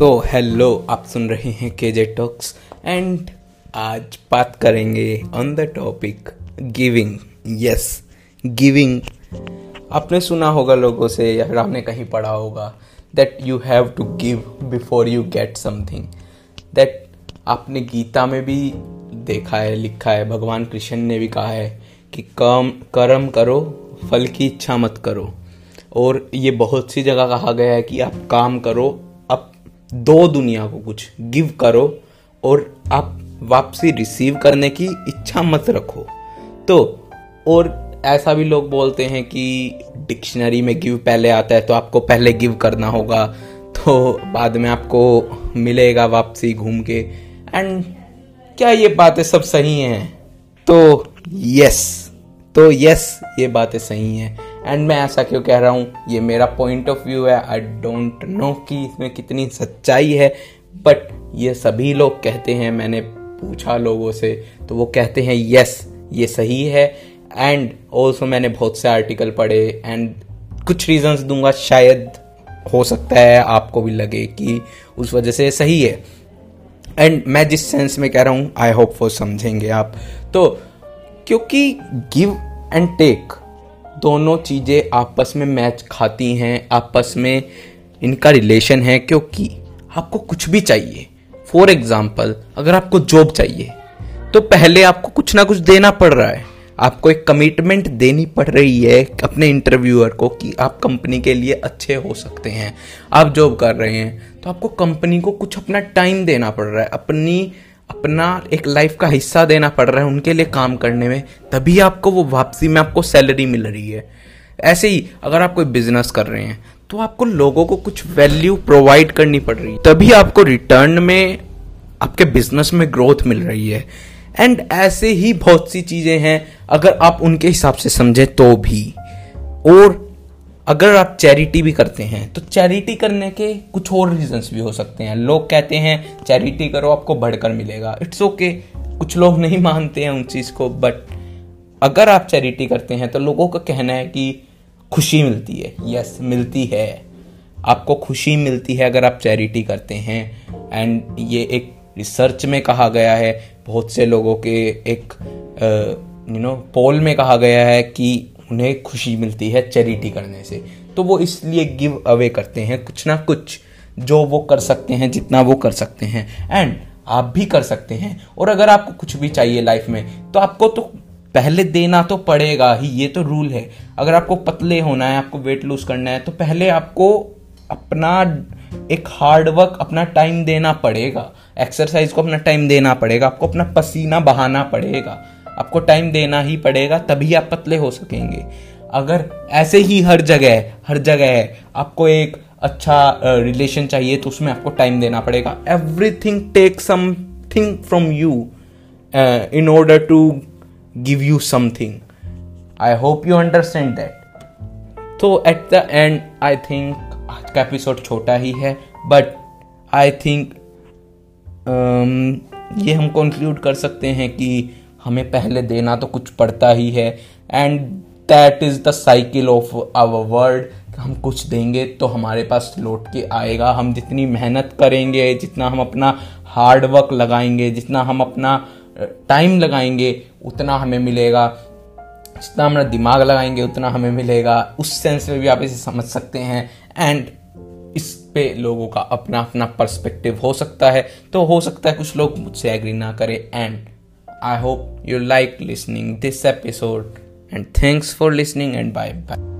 तो हेलो आप सुन रहे हैं के जे टॉक्स एंड आज बात करेंगे on the topic giving yes giving आपने सुना होगा लोगों से या फिर आपने कहीं पढ़ा होगा that you have to give before you get something that आपने गीता में भी देखा है, लिखा है, भगवान कृष्ण ने भी कहा है कि कम, कर्म करो, फल की इच्छा मत करो। और ये बहुत सी जगह कहा गया है कि आप काम करो दो दुनिया को कुछ गिव करो और आप वापसी रिसीव करने की इच्छा मत रखो। तो और ऐसा भी लोग बोलते हैं कि डिक्शनरी में गिव पहले आता है तो आपको पहले गिव करना होगा तो बाद में आपको मिलेगा वापसी घूम के। एंड क्या ये बातें सब सही हैं? तो यस तो यस ये बातें सही हैं। एंड मैं ऐसा क्यों कह रहा हूँ? ये मेरा पॉइंट ऑफ़ व्यू है। आई डोंट नो कि इसमें कितनी सच्चाई है बट ये सभी लोग कहते हैं, मैंने पूछा लोगों से तो वो कहते हैं यस ये सही है। एंड ऑल्सो मैंने बहुत से आर्टिकल पढ़े एंड कुछ रीजंस दूँगा, शायद हो सकता है आपको भी लगे कि उस वजह से सही है। एंड मैं जिस सेंस में कह रहा हूँ आई होप वो समझेंगे आप। तो क्योंकि गिव एंड टेक दोनों चीज़ें आपस में मैच खाती हैं, आपस में इनका रिलेशन है, क्योंकि आपको कुछ भी चाहिए। फॉर एग्ज़ाम्पल अगर आपको जॉब चाहिए तो पहले आपको कुछ ना कुछ देना पड़ रहा है। आपको एक कमिटमेंट देनी पड़ रही है अपने इंटरव्यूअर को कि आप कंपनी के लिए अच्छे हो सकते हैं, आप जॉब कर रहे हैं तो आपको कंपनी को कुछ अपना टाइम देना पड़ रहा है। अपनी अपना एक लाइफ का हिस्सा देना पड़ रहा है उनके लिए काम करने में, तभी आपको वो वापसी में आपको सैलरी मिल रही है। ऐसे ही अगर आप कोई बिज़नेस कर रहे हैं तो आपको लोगों को कुछ वैल्यू प्रोवाइड करनी पड़ रही है। तभी आपको रिटर्न में, आपके बिज़नेस में ग्रोथ मिल रही है। एंड ऐसे ही बहुत सी चीज़ें हैं, अगर आप उनके हिसाब से समझें तो भी। और अगर आप चैरिटी भी करते हैं तो चैरिटी करने के कुछ और रीजंस भी हो सकते हैं। लोग कहते हैं चैरिटी करो आपको बढ़कर मिलेगा। It's okay okay. कुछ लोग नहीं मानते हैं उन चीज़ को बट अगर आप चैरिटी करते हैं तो लोगों का कहना है कि खुशी मिलती है। यस yes, मिलती है। आपको खुशी मिलती है अगर आप चैरिटी करते हैं। एंड ये एक रिसर्च में कहा गया है। बहुत से लोगों के एक यू नो पोल में कहा गया है कि उन्हें खुशी मिलती है चैरिटी करने से। तो वो इसलिए गिव अवे करते हैं कुछ ना कुछ, जो वो कर सकते हैं, जितना वो कर सकते हैं। एंड आप भी कर सकते हैं। और अगर आपको कुछ भी चाहिए लाइफ में तो आपको तो पहले देना तो पड़ेगा ही, ये तो रूल है। अगर आपको पतले होना है, आपको वेट लूज करना है तो पहले आपको अपना एक हार्ड वर्क अपना टाइम देना पड़ेगा। एक्सरसाइज को अपना टाइम देना पड़ेगा, आपको अपना पसीना बहाना पड़ेगा। आपको टाइम देना ही पड़ेगा तभी आप पतले हो सकेंगे। अगर ऐसे ही हर जगह हर जगह आपको एक अच्छा रिलेशन uh, चाहिए तो उसमें आपको टाइम देना पड़ेगा। Everything take something from you in order to give you something I hope you understand that तो at the end I think आज का एपिसोड छोटा ही है बट आई थिंक ये हम कंक्लूड कर सकते हैं कि हमें पहले देना तो कुछ पड़ता ही है। And that is the cycle of our world हम कुछ देंगे तो हमारे पास लौट के आएगा। हम जितनी मेहनत करेंगे, जितना हम अपना हार्ड वर्क लगाएँगे, जितना हम अपना टाइम लगाएँगे, उतना हमें मिलेगा। जितना अपना दिमाग लगाएँगे, उतना हमें मिलेगा। उस सेंस में भी आप इसे समझ सकते हैं। एंड इस पे लोगों का अपना अपना पर्सपेक्टिव हो सकता है। तो हो सकता है कुछ लोग मुझसे एग्री ना करें। And I hope you like listening this episode and thanks for listening and bye bye.